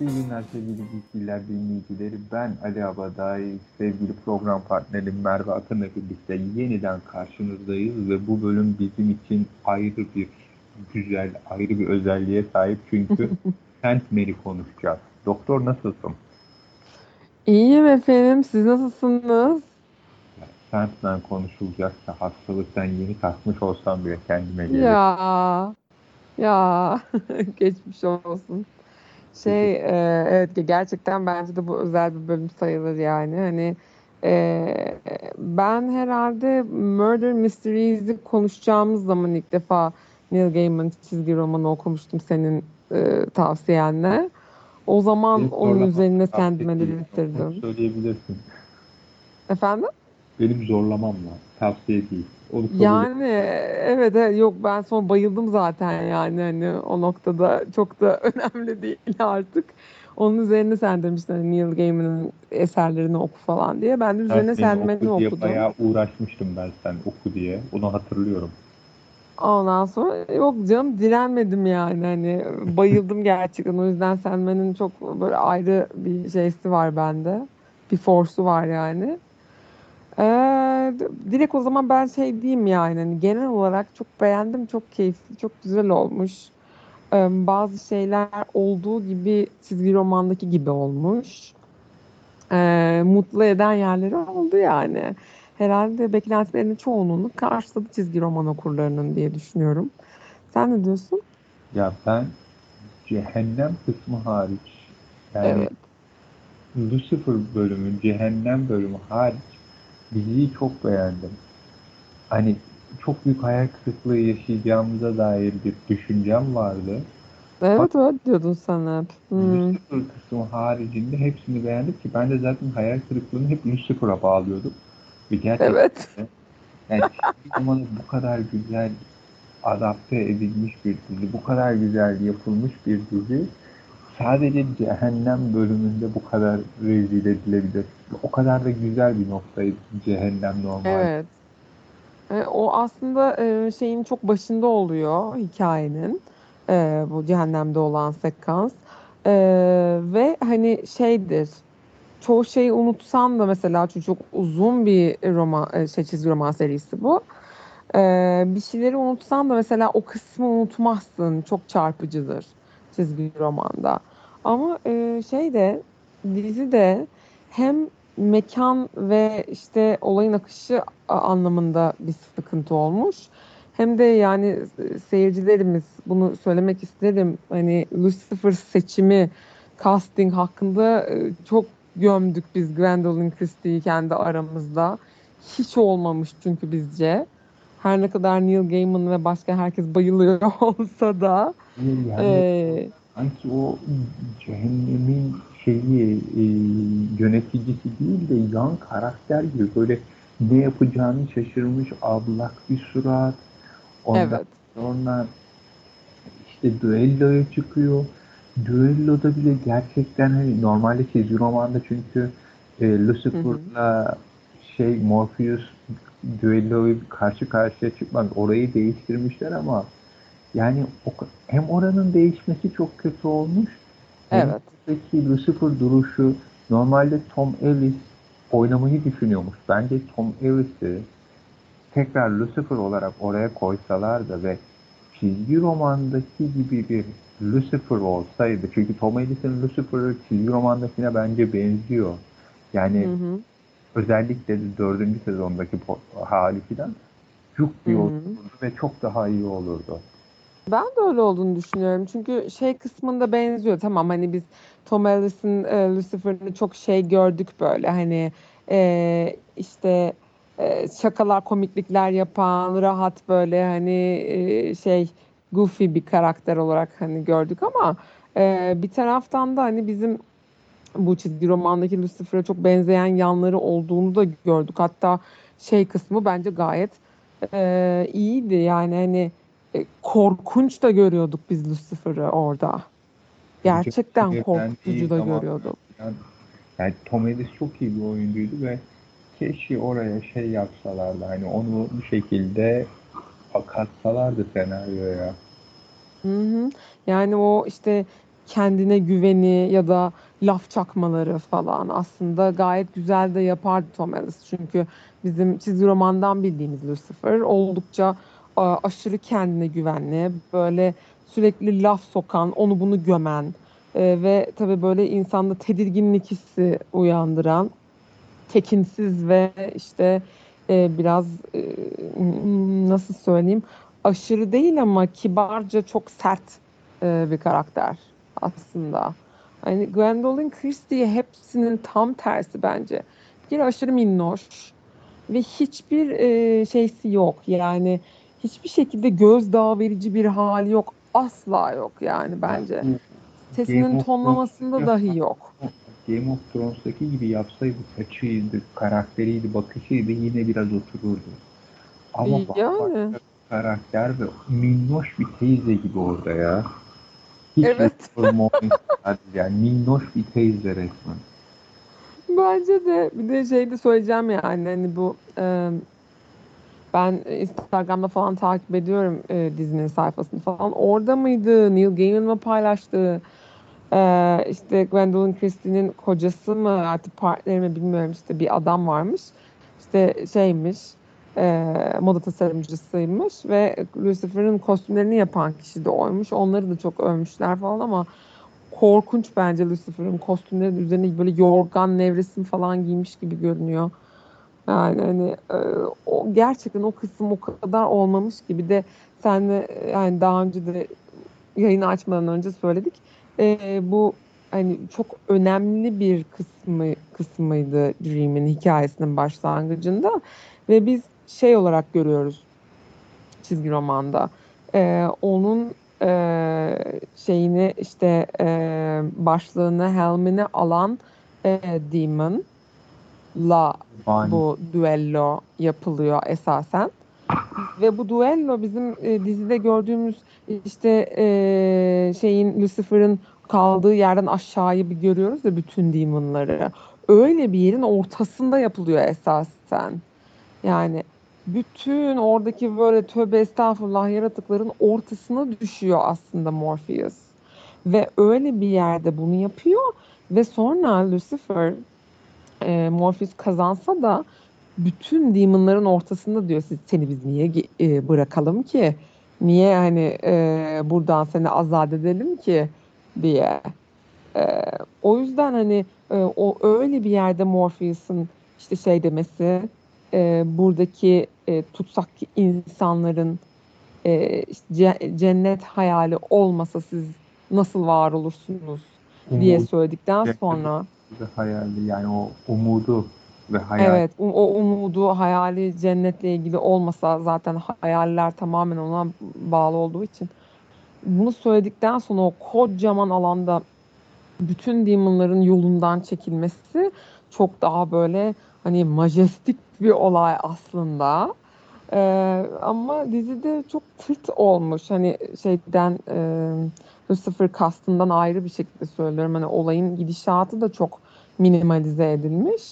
İyi günler sevgili Bilgiler dinleyicileri. Ben Ali Abaday, sevgili program partnerim Merve Akın'la birlikte yeniden karşınızdayız ve bu bölüm bizim için ayrı bir güzel, ayrı bir özelliğe sahip çünkü Sandman'i konuşacağız. Doktor nasılsın? İyiyim efendim. Siz nasılsınız? Sandman konuşulacaksa hastalıktan yeni kalkmış olsam bile kendime gelir. Ya. Ya. Geçmiş olsun. Şey, e, evet gerçekten bence de bu özel bir bölüm sayılır yani. Hani e, ben herhalde Murder Mysteries'i konuşacağımız zaman ilk defa Neil Gaiman çizgi romanı okumuştum senin e, tavsiyenle. O zaman Benim onun üzerine değil. Onu bitirdim. Söyleyebilirsin. Efendim? Benim zorlamamla. Tavsiye değil. Onu Yani evet, evet yok ben son bayıldım zaten yani hani o noktada çok da önemli değil artık. Onun üzerine sen demiştin hani Neil Gaiman'ın eserlerini oku falan diye. Ben de üzerine Evet, benim Sandman'i oku diye okudum. Bayağı uğraşmıştım ben sen oku diye. Onu hatırlıyorum. Ondan sonra yok canım direnmedim yani hani bayıldım gerçekten. O yüzden Sandman'in çok böyle ayrı bir şeysi var bende. Bir force'u var yani. Ee, direkt o zaman ben şey diyeyim yani hani genel olarak çok beğendim, çok keyifli, çok güzel olmuş. Ee, bazı şeyler olduğu gibi çizgi romandaki gibi olmuş. Ee, mutlu eden yerleri oldu yani. Herhalde beklentilerinin çoğunluğunu karşıladı çizgi roman okurlarının diye düşünüyorum. Sen ne diyorsun? Ya ben cehennem kısmı hariç yani Evet. Lucifer bölümü, cehennem bölümü hariç diziyi çok beğendim. Hani çok büyük hayal kırıklığı yaşayacağımıza dair bir düşüncem vardı. Evet evet diyordun sen hep. Hmm. Lucifer kısmı haricinde hepsini beğendim ki ben de zaten hayal kırıklığını hep Lucifer'a bağlıyordum. Ve gerçekten Evet. yani çizgi romanı bu kadar güzel adapte edilmiş bir dizi, bu kadar güzel yapılmış bir dizi sadece cehennem bölümünde bu kadar rezil edilebilir. O kadar da güzel bir noktaydı cehennem normal. Evet. E, o aslında e, şeyin çok başında oluyor hikayenin. E, bu cehennemde olan sekans. E, ve hani şeydir. Çoğu şeyi unutsan da mesela çok uzun bir roman, e, şey çizgi roman serisi bu. E, bir şeyleri unutsan da mesela o kısmı unutmazsın. Çok çarpıcıdır çizgi romanda. Ama e, şey de dizi de hem mekan ve işte olayın akışı anlamında bir sıkıntı olmuş. Hem de yani seyircilerimiz bunu söylemek isterim. Hani Lucifer seçimi, casting hakkında e, çok gömdük biz Gwendolyn Christie'yi kendi aramızda. Hiç olmamış çünkü bizce. Her ne kadar Neil Gaiman ve başka herkes bayılıyor olsa da Yani e, sanki o cehennemin şeyi e, yöneticisi değil de yan karakter gibi böyle ne yapacağını şaşırmış ablak bir surat. Ondan evet. sonra işte düelloya çıkıyor. Düelloda bile gerçekten hani normalde çizgi romanda çünkü e, Lucifer'la şey Morpheus düelloyu karşı karşıya çıkmaz. Orayı değiştirmişler ama yani o, hem oranın değişmesi çok kötü olmuş. Evet. buradaki Lucifer duruşu normalde Tom Ellis oynamayı düşünüyormuş. Bence Tom Ellis'i tekrar Lucifer olarak oraya koysalardı ve çizgi romandaki gibi bir Lucifer olsaydı çünkü Tom Ellis'in Lucifer'ı çizgi romandakine bence benziyor. Yani Hı hı. Özellikle dördüncü sezondaki hali filan çok iyi olurdu ve çok daha iyi olurdu. Ben de öyle olduğunu düşünüyorum. Çünkü şey kısmında benziyor. Tamam hani biz Tom Ellis'in e, Lucifer'ını çok şey gördük böyle. Hani e, işte e, şakalar, komiklikler yapan, rahat böyle hani e, şey goofy bir karakter olarak hani gördük ama e, bir taraftan da hani bizim bu çizgi romandaki Lucifer'a çok benzeyen yanları olduğunu da gördük. Hatta şey kısmı bence gayet e, iyiydi. Yani hani e, korkunç da görüyorduk biz Lucifer'ı orada. Gerçekten Sinirlendiği korkutucu da görüyorduk. Yani, yani Tom Ellis çok iyi bir oyuncuydu ve keşke oraya şey yapsalardı. Hani onu bu şekilde katsalardı senaryoya. Hı hı. Yani o işte kendine güveni ya da laf çakmaları falan aslında gayet güzel de yapardı Tom Ellis. Çünkü bizim çizgi romandan bildiğimiz Lucifer oldukça aşırı kendine güvenli, böyle sürekli laf sokan, onu bunu gömen e, ve tabii böyle insanda tedirginlik hissi uyandıran, tekinsiz ve işte e, biraz e, nasıl söyleyeyim aşırı değil ama kibarca çok sert bir karakter aslında. Hani Gwendolyn Christie hepsinin tam tersi bence. Bir aşırı minnoş ve hiçbir e, şeysi yok. Yani hiçbir şekilde gözdağı verici bir hali yok. Asla yok yani bence. Sesinin tonlamasında dahi yok. Game of Thrones'taki gibi yapsaydı saçıydı, karakteriydi, bakışıydı yine biraz otururdu. Ama yani. karakter ve minnoş bir teyze gibi orada ya. Hiç evet. yani minnoş bir teyze resmen. Bence de bir de şey de söyleyeceğim yani hani bu e, ben Instagram'da falan takip ediyorum e, dizinin sayfasını falan. Orada mıydı? Neil Gaiman mı paylaştı? E, işte Gwendolyn Christie'nin kocası mı artık partneri mi bilmiyorum işte bir adam varmış. İşte şeymiş e, moda tasarımcısıymış ve Lucifer'ın kostümlerini yapan kişi de oymuş. Onları da çok övmüşler falan ama korkunç bence Lucifer'ın kostümleri üzerine böyle yorgan nevresim falan giymiş gibi görünüyor. Yani hani e, o gerçekten o kısım o kadar olmamış gibi de senle yani daha önce de yayını açmadan önce söyledik. E, bu hani çok önemli bir kısmı kısmıydı Dream'in hikayesinin başlangıcında ve biz şey olarak görüyoruz çizgi romanda. E, onun e, şeyini işte e, başlığını helmini alan e, Demon la bu duello yapılıyor esasen. Ve bu duello bizim e, dizide gördüğümüz işte e, şeyin Lucifer'ın kaldığı yerden aşağıyı bir görüyoruz ya bütün demonları. Öyle bir yerin ortasında yapılıyor esasen. Yani bütün oradaki böyle tövbe estağfurullah yaratıkların ortasına düşüyor aslında Morpheus. Ve öyle bir yerde bunu yapıyor ve sonra Lucifer e, Morpheus kazansa da bütün demonların ortasında diyor siz seni biz niye e, bırakalım ki? Niye hani e, buradan seni azat edelim ki diye. E, o yüzden hani e, o öyle bir yerde Morpheus'un işte şey demesi e, buradaki e, tutsak insanların e, işte cennet hayali olmasa siz nasıl var olursunuz diye söyledikten sonra hayali yani o umudu ve hayal. Evet, o umudu, hayali cennetle ilgili olmasa zaten hayaller tamamen ona bağlı olduğu için bunu söyledikten sonra o kocaman alanda bütün demonların yolundan çekilmesi çok daha böyle hani majestik bir olay aslında. Ee, ama dizide çok tırt olmuş. Hani şeyden e, Lucifer kastından ayrı bir şekilde söylüyorum. Hani olayın gidişatı da çok minimalize edilmiş.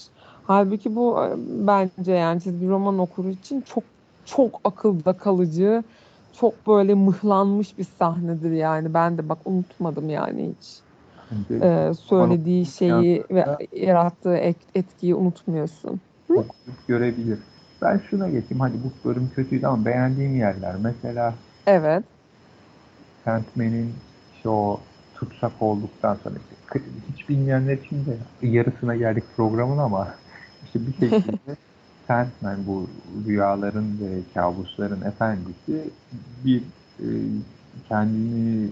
Halbuki bu e, bence yani çizgi roman okuru için çok çok akılda kalıcı, çok böyle mıhlanmış bir sahnedir yani. Ben de bak unutmadım yani hiç. Ee, söylediği şeyi ve yarattığı etkiyi unutmuyorsun. Hı? görebilir. Ben şuna geçeyim. Hadi bu bölüm kötüydü ama beğendiğim yerler. Mesela Evet. Sandman'in işte o tutsak olduktan sonra işte, hiç bilmeyenler için de yarısına geldik programın ama işte bir şekilde Sandman bu rüyaların ve kabusların efendisi bir e, kendini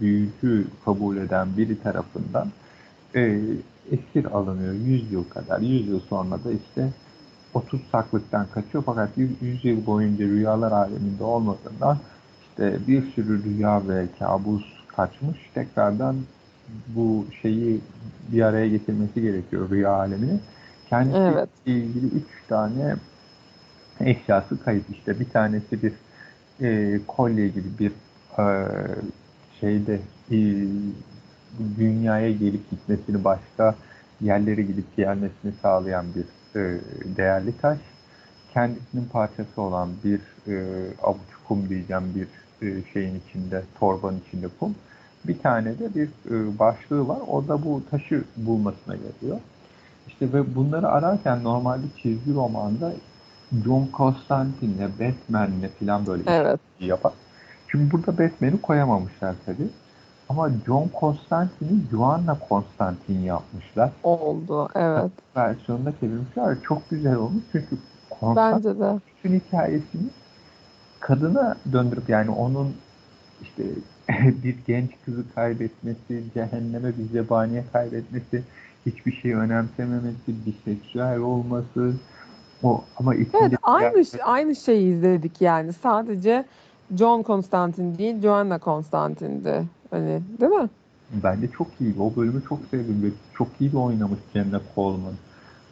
büyücü kabul eden biri tarafından e, esir alınıyor 100 yıl kadar. 100 yıl sonra da işte o tutsaklıktan kaçıyor fakat 100 yıl boyunca rüyalar aleminde olmadığından işte bir sürü rüya ve kabus kaçmış. Tekrardan bu şeyi bir araya getirmesi gerekiyor rüya alemini. Kendisiyle evet. ilgili üç tane eşyası kayıp. İşte bir tanesi bir e, kolye gibi bir e, şeyde e, dünyaya gelip gitmesini başka yerlere gidip gelmesini sağlayan bir e, değerli taş. Kendisinin parçası olan bir e, avuç kum diyeceğim bir e, şeyin içinde, torbanın içinde kum. Bir tane de bir e, başlığı var. O da bu taşı bulmasına yarıyor. İşte ve bunları ararken normalde çizgi romanda John Constantine'le Batman'le falan böyle Evet. yapar. Şimdi burada Batman'i koyamamışlar tabii. Ama John Constantine'i Joanna Constantine yapmışlar. Oldu. Evet. Versiyonunda çevirmişler. Çok güzel olmuş çünkü Constantine Bence de. bütün hikayesini kadına döndürüp yani onun işte bir genç kızı kaybetmesi, cehenneme bir zebaniye kaybetmesi, hiçbir şey önemsememesi, biseksüel olması, o ama içinde Evet, aynı aynı şeyi izledik yani. Sadece John Constantine değil, Joanna Constantine'di. Hani, değil mi? bence çok iyi. O bölümü çok sevdim ve çok iyi de oynamış Jenna Coleman.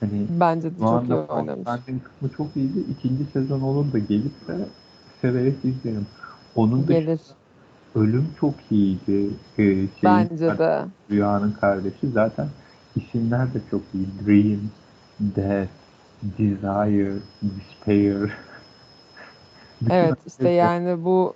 Hani Bence de çok iyi oynamış. Constantine kısmı çok iyiydi. İkinci sezon olur da gelirse severek izlerim. Onun da Gelir. ölüm çok iyiydi. Ee, şeyin- Bence de. Rüyanın kardeşi zaten isimler de çok iyi. Dream, Death, Desire, Despair. Evet işte yani bu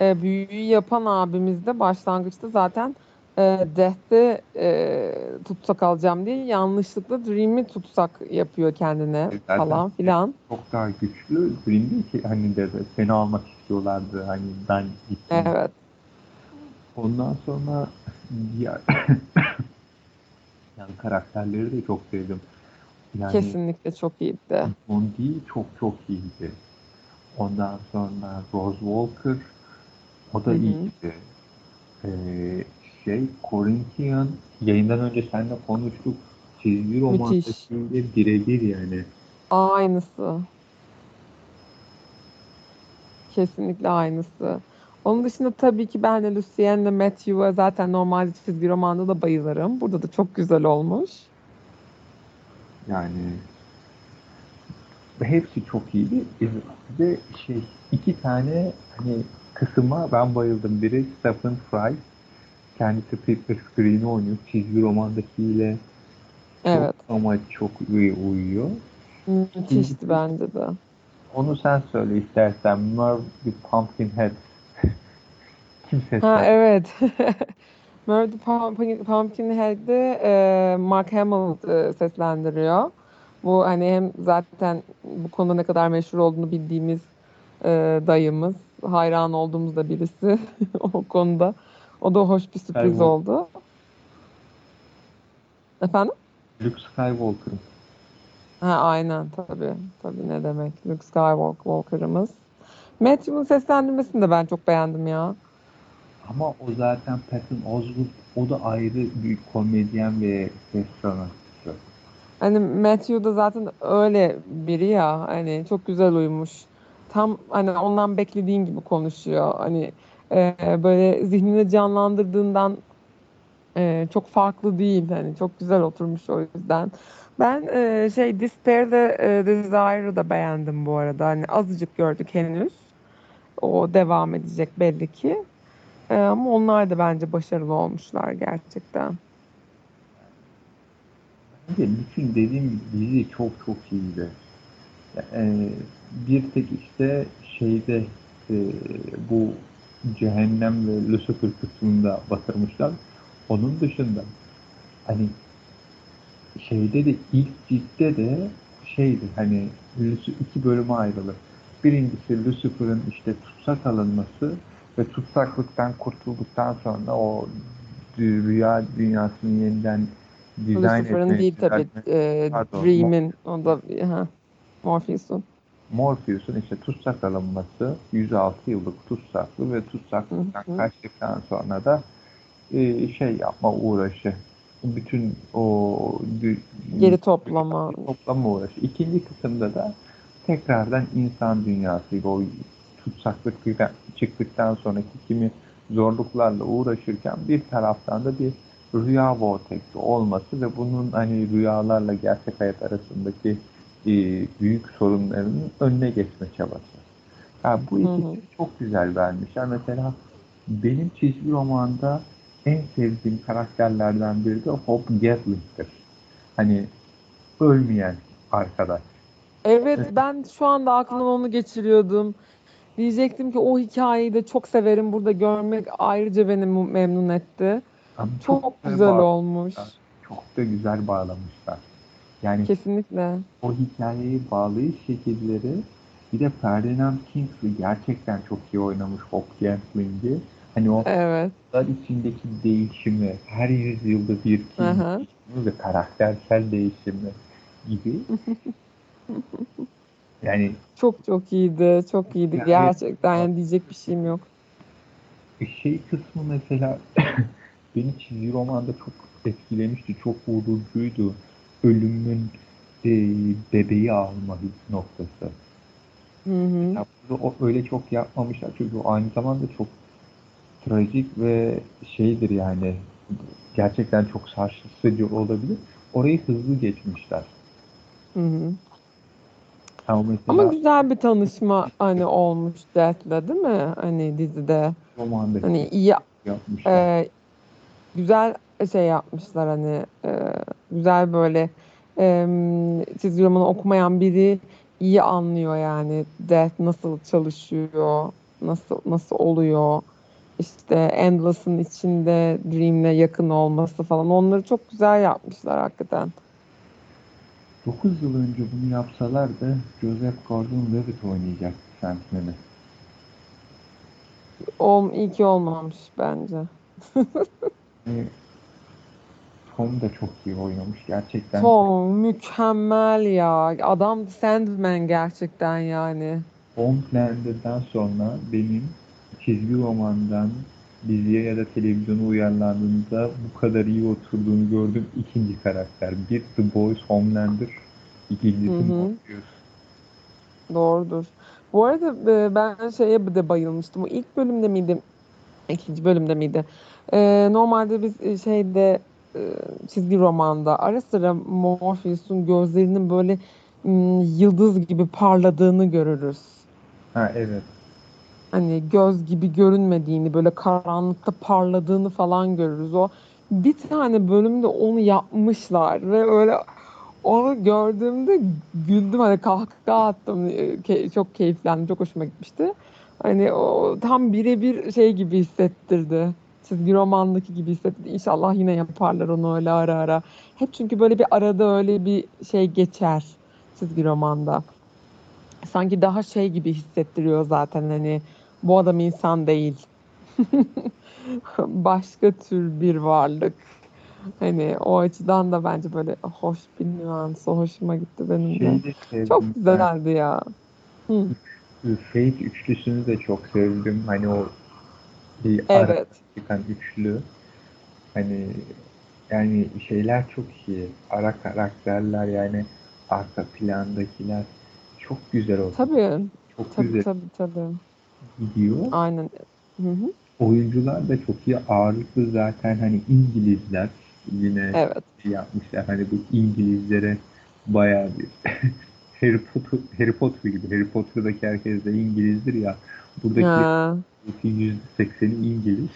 e, büyüyü yapan abimiz de başlangıçta zaten e, Death'te e, tutsak alacağım diye yanlışlıkla Dream'i tutsak yapıyor kendine Zaten- falan filan. çok daha güçlü. Dream değil ki hani de seni almak istiyorlardı. Hani ben gittim. Evet. Ondan sonra diğer yani karakterleri de çok sevdim. Yani Kesinlikle çok iyiydi. Mondi çok çok iyiydi. Ondan sonra Rose Walker o da hı. iyiydi. Ee, şey Corinthian yayından önce seninle konuştuk. Çizgi romandakiyle birebir yani. Aynısı. Kesinlikle aynısı. Onun dışında tabii ki ben de Lucien'le Matthew'a zaten normal çizgi romanda da bayılırım. Burada da çok güzel olmuş. Yani hepsi çok iyiydi. Ve şey iki tane hani kısıma ben bayıldım. Biri Stephen Fry. Kendisi Peter Screen'i oynuyor. Çizgi romandakiyle çok Evet. ama çok iyi uyuyor. Müthişti bence de. Onu sen söyle istersen. Merv the Pumpkinhead. Kim Ha evet. Murder Pumpkin, Pumpkinhead'de e, Mark Hamill e, seslendiriyor. Bu hani hem zaten bu konuda ne kadar meşhur olduğunu bildiğimiz e, dayımız. Hayran olduğumuz da birisi o konuda. O da hoş bir sürpriz Skywalker. oldu. Efendim? Luke Skywalker'ın. Ha aynen tabii. Tabii ne demek. Luke Skywalker'ımız. Matthew'un seslendirmesini de ben çok beğendim ya. Ama o zaten Patton Oswalt o da ayrı bir komedyen ve ses sanatçısı. Hani Matthew da zaten öyle biri ya hani çok güzel uyumuş. Tam hani ondan beklediğin gibi konuşuyor. Hani e, böyle zihnini canlandırdığından e, çok farklı değil. Hani çok güzel oturmuş o yüzden. Ben e, şey Despair'de e, Desire'ı da beğendim bu arada. Hani azıcık gördük henüz. O devam edecek belli ki. E, ama onlar da bence başarılı olmuşlar gerçekten. Bence bütün dediğim gibi dizi çok çok iyiydi. Ee, bir tek işte şeyde e, bu cehennem ve Lucifer kısmında batırmışlar. Onun dışında hani şeyde de ilk ciltte de şeydi hani iki bölüme ayrılır. Birincisi Lucifer'ın işte tutsak alınması ve tutsaklıktan kurtulduktan sonra o rüya dünyasını yeniden dizayn Lucifer'ın etmeye, değil tabii. E, Dream'in o da ha, Morpheus'un. Morpheus'un işte tutsak alınması 106 yıllık tutsaklı ve tutsaklıktan kaçtıktan sonra da e, şey yapma uğraşı. Bütün o Geri toplama. toplama uğraşı. İkinci kısımda da tekrardan insan dünyasıyla o tutsaklıktan çıktıktan sonraki kimi zorluklarla uğraşırken bir taraftan da bir rüya vorteksi olması ve bunun hani rüyalarla gerçek hayat arasındaki e, büyük sorunlarının önüne geçme çabası. Ya bu ikisi çok güzel vermişler. Mesela benim çizgi romanda en sevdiğim karakterlerden biri de Hope Gatling'dir. Hani ölmeyen arkadaş. Evet ben şu anda aklımdan onu geçiriyordum. Diyecektim ki o hikayeyi de çok severim. Burada görmek ayrıca beni memnun etti. Ama Çok güzel bağ- olmuş. Çok da güzel bağlamışlar. Yani Kesinlikle. o hikayeyi bağlayış şekilleri bir de Ferdinand Kingsley gerçekten çok iyi oynamış Hop Gentling'i. Hani o Evet. İçindeki değişimi, her yüzyılda bir değişimi ve karaktersel değişimi gibi. yani Çok çok iyiydi. Çok iyiydi. Yani- Gerçekten yani diyecek bir şeyim yok. şey kısmı mesela beni çizgi romanda çok etkilemişti, çok vurucuydu. Ölümün e, bebeği alma noktası. Hı hı. Ya o öyle çok yapmamışlar çünkü o aynı zamanda çok trajik ve şeydir yani gerçekten çok sarsıcı olabilir. Orayı hızlı geçmişler. Hı hı. Ama mesela Ama güzel bir tanışma hani olmuş Death'le değil mi? Hani dizide. romanda Hani iyi yapmışlar. e, güzel şey yapmışlar hani e, güzel böyle e, çizgi romanı okumayan biri iyi anlıyor yani Death nasıl çalışıyor, nasıl nasıl oluyor. İşte Endless'ın içinde Dream'le yakın olması falan onları çok güzel yapmışlar hakikaten. 9 yıl önce bunu yapsalardı Joseph Gordon-Levitt oynayacaktı Sandman'i. Ol, iyi ki olmamış bence. Tom da çok iyi oynamış gerçekten. Tom mükemmel ya. Adam Sandman gerçekten yani. Homelander'dan sonra benim çizgi romandan diziye ya da televizyona uyarlandığında bu kadar iyi oturduğunu gördüğüm ikinci karakter. Bir The Boys Homelander, ikincisi. Morpheus. Doğrudur. Bu arada e, ben şeye de bayılmıştım. O ilk bölümde miydi? İkinci bölümde miydi? E, normalde biz e, şeyde çizgi romanda ara sıra Morpheus'un gözlerinin böyle yıldız gibi parladığını görürüz. Ha evet. Hani göz gibi görünmediğini, böyle karanlıkta parladığını falan görürüz. O bir tane bölümde onu yapmışlar ve öyle onu gördüğümde güldüm hani kahkaha attım. Ke- Çok keyiflendim, çok hoşuma gitmişti. Hani o tam birebir şey gibi hissettirdi. Çizgi romandaki gibi hissettirdi. İnşallah yine yaparlar onu öyle ara ara. Hep çünkü böyle bir arada öyle bir şey geçer çizgi romanda. Sanki daha şey gibi hissettiriyor zaten hani bu adam insan değil. Başka tür bir varlık. Hani o açıdan da bence böyle hoş bir nüansı hoşuma gitti benim de. Sevdim. Çok güzeldi ya. Hı, Fate üçlüsünü de çok sevdim. Hani o bir ara evet. çıkan üçlü. Hani yani şeyler çok iyi. Ara karakterler yani arka plandakiler çok güzel oldu. Tabii. Çok Tabii güzel tabii tabii. gidiyor. Aynen. Hı hı. Oyuncular da çok iyi. Ağırlıklı zaten hani İngilizler yine Evet. şey yapmışlar. Hani bu İngilizlere bayağı bir Harry Potter, Harry Potter gibi. Harry Potter'daki herkes de İngilizdir ya. Buradaki Ha. %80'i İngiliz.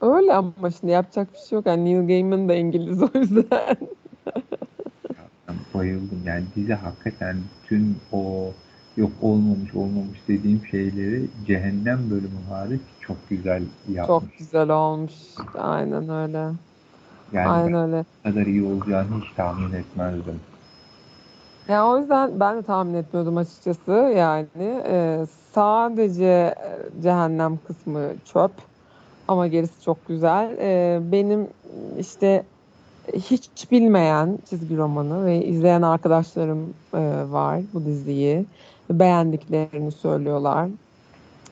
Öyle ama şimdi yapacak bir şey yok. Yani Neil Gaiman da İngiliz o yüzden. Ben bayıldım. Yani dizi hakikaten bütün o yok olmamış olmamış dediğim şeyleri cehennem bölümü hariç çok güzel yapmış. Çok güzel olmuş. Aynen öyle. Yani Aynen öyle. kadar iyi olacağını hiç tahmin etmezdim. Ya o yüzden ben de tahmin etmiyordum açıkçası. Yani e, sadece e, cehennem kısmı çöp ama gerisi çok güzel. E, benim işte hiç bilmeyen çizgi romanı ve izleyen arkadaşlarım e, var bu diziyi. Beğendiklerini söylüyorlar.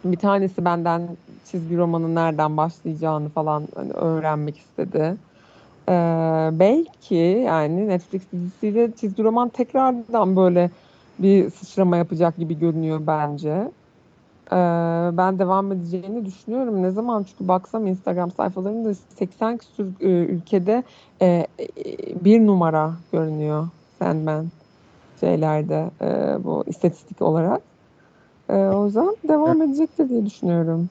Bir tanesi benden çizgi romanın nereden başlayacağını falan hani öğrenmek istedi. Ee, belki yani Netflix dizisiyle çizgi roman tekrardan böyle bir sıçrama yapacak gibi görünüyor bence. Ee, ben devam edeceğini düşünüyorum. Ne zaman? Çünkü baksam Instagram sayfalarında 80 küsur e, ülkede e, e, bir numara görünüyor Sandman şeylerde e, bu istatistik olarak. E, o yüzden devam edecektir diye düşünüyorum.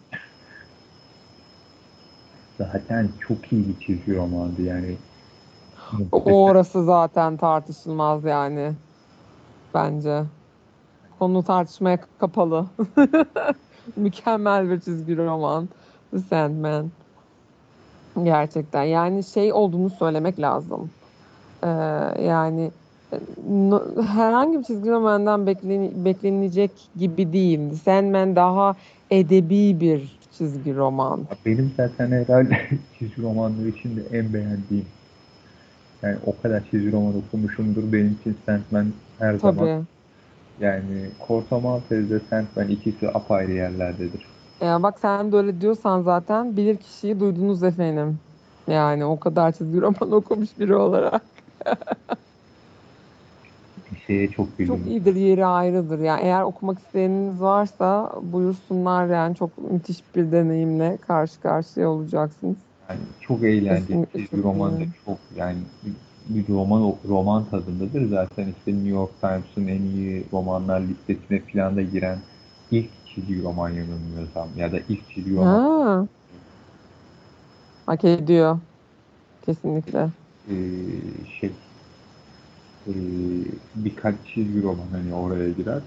Zaten çok iyi bir çizgi romandı yani. O orası zaten tartışılmaz yani bence. Konu tartışmaya kapalı. Mükemmel bir çizgi roman. The Sandman. Gerçekten. Yani şey olduğunu söylemek lazım. Ee, yani no- herhangi bir çizgi romandan beklen- beklenilecek gibi değil. The Sandman daha edebi bir çizgi roman. Benim zaten herhalde çizgi romanları içinde en beğendiğim. Yani o kadar çizgi roman okumuşumdur. Benim için Sandman her zaman. Tabii. Yani Corto Maltese ile Sandman ikisi apayrı yerlerdedir. Ya bak sen de öyle diyorsan zaten bilir kişiyi duydunuz efendim. Yani o kadar çizgi roman okumuş biri olarak. Bir şeye çok güldüm. Çok iyidir, yeri ayrıdır. Yani eğer okumak isteyeniniz varsa buyursunlar yani çok müthiş bir deneyimle karşı karşıya olacaksınız. Yani çok eğlenceli. Çok roman da çok yani bir roman roman tadındadır. Zaten işte New York Times'ın en iyi romanlar listesine falan da giren ilk çizgi roman yanılmıyorsam ya da ilk çizgi roman Ha. Hak ediyor. Kesinlikle. Ee, şey ee, birkaç çizgi roman hani oraya girer.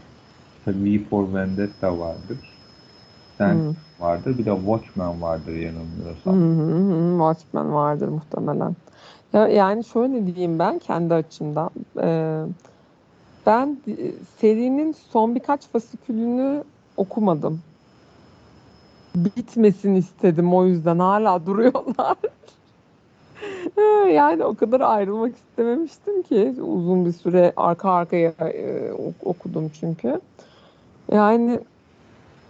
Tabii V for Vendetta vardır. Sen Hı. vardır. Bir de Watchmen vardır yanılmıyorsam. hı hı. Watchmen vardır muhtemelen. Ya, yani şöyle diyeyim ben kendi açımdan. Ee, ben e, serinin son birkaç fasikülünü okumadım. Bitmesin istedim o yüzden hala duruyorlar. Yani o kadar ayrılmak istememiştim ki uzun bir süre arka arkaya e, ok- okudum çünkü. Yani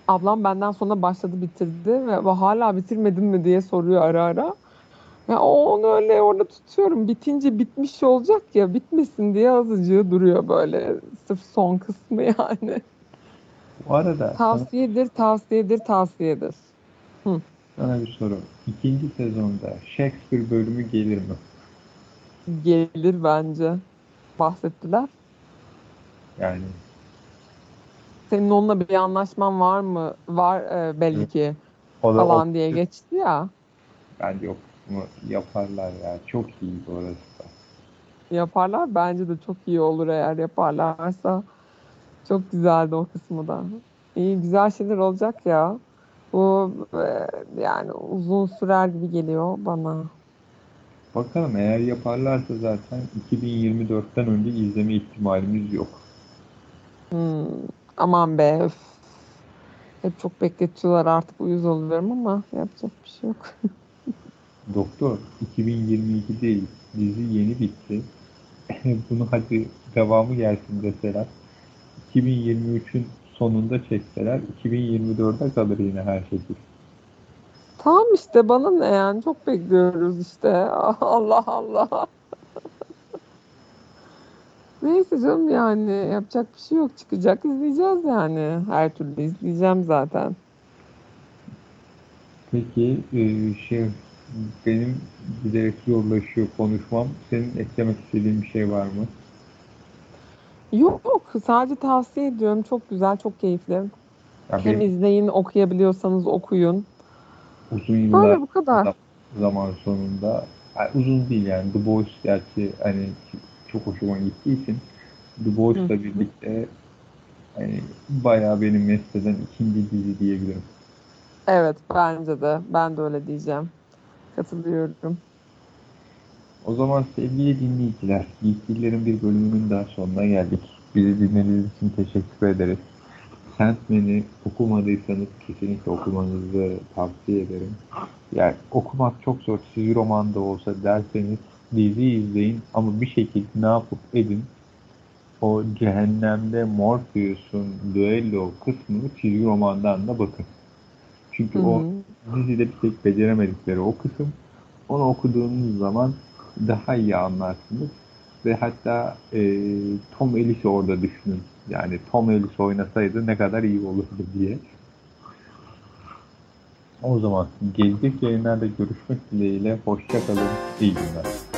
ablam benden sonra başladı bitirdi ve hala bitirmedin mi diye soruyor ara ara. Ya onu öyle orada tutuyorum. Bitince bitmiş olacak ya bitmesin diye azıcık duruyor böyle. Sırf son kısmı yani. Bu arada Tavsiyedir, tavsiyedir, tavsiyedir. sana bir soru. İkinci sezonda Shakespeare bölümü gelir mi? Gelir bence. Bahsettiler. Yani Senin onunla bir anlaşman var mı? Var e, belli ki o da o, falan diye geçti ya. bence o kısmı yaparlar ya. Çok iyi orası da. Yaparlar. Bence de çok iyi olur eğer yaparlarsa. Çok güzeldi o kısmı da. İyi güzel şeyler olacak ya. Bu e, yani uzun sürer gibi geliyor bana. Bakalım eğer yaparlarsa zaten 2024'ten önce izleme ihtimalimiz yok. Hmm, aman be. öf. Hep çok bekletiyorlar artık uyuz oluyorum ama yapacak bir şey yok. Doktor 2022 değil. Dizi yeni bitti. Bunu hadi devamı gelsin deseler. 2023'ün sonunda çekseler 2024'e kalır yine her şey. Tamam işte bana ne yani çok bekliyoruz işte. Allah Allah. Neyse canım yani yapacak bir şey yok. Çıkacak izleyeceğiz yani. Her türlü izleyeceğim zaten. Peki e, şey benim giderek zorlaşıyor konuşmam. Senin eklemek istediğin bir şey var mı? Yok yok sadece tavsiye ediyorum. Çok güzel, çok keyifli. Ya Hem benim izleyin, okuyabiliyorsanız okuyun. Uzun yıllar Böyle bu kadar. zaman sonunda yani uzun değil yani The Boys gerçi hani çok hoşuma gittiği için The Boys'la birlikte hani bayağı benim mesleden ikinci dizi diyebilirim. Evet bence de. Ben de öyle diyeceğim. Katılıyorum. O zaman sevgili dinleyiciler, Geekgillerin bir bölümünün daha sonuna geldik. Bizi dinlediğiniz için teşekkür ederiz. Sandman'i okumadıysanız kesinlikle okumanızı tavsiye ederim. Yani okumak çok zor, çizgi roman da olsa derseniz dizi izleyin ama bir şekilde ne yapıp edin o cehennemde Morpheus'un düello kısmını çizgi romandan da bakın. Çünkü Hı o dizide bir tek beceremedikleri o kısım. Onu okuduğunuz zaman daha iyi anlarsınız. Ve hatta e, Tom Ellis'i orada düşünün. Yani Tom Ellis oynasaydı ne kadar iyi olurdu diye. O zaman gelecek yayınlarda görüşmek dileğiyle. Hoşça kalın. İyi günler.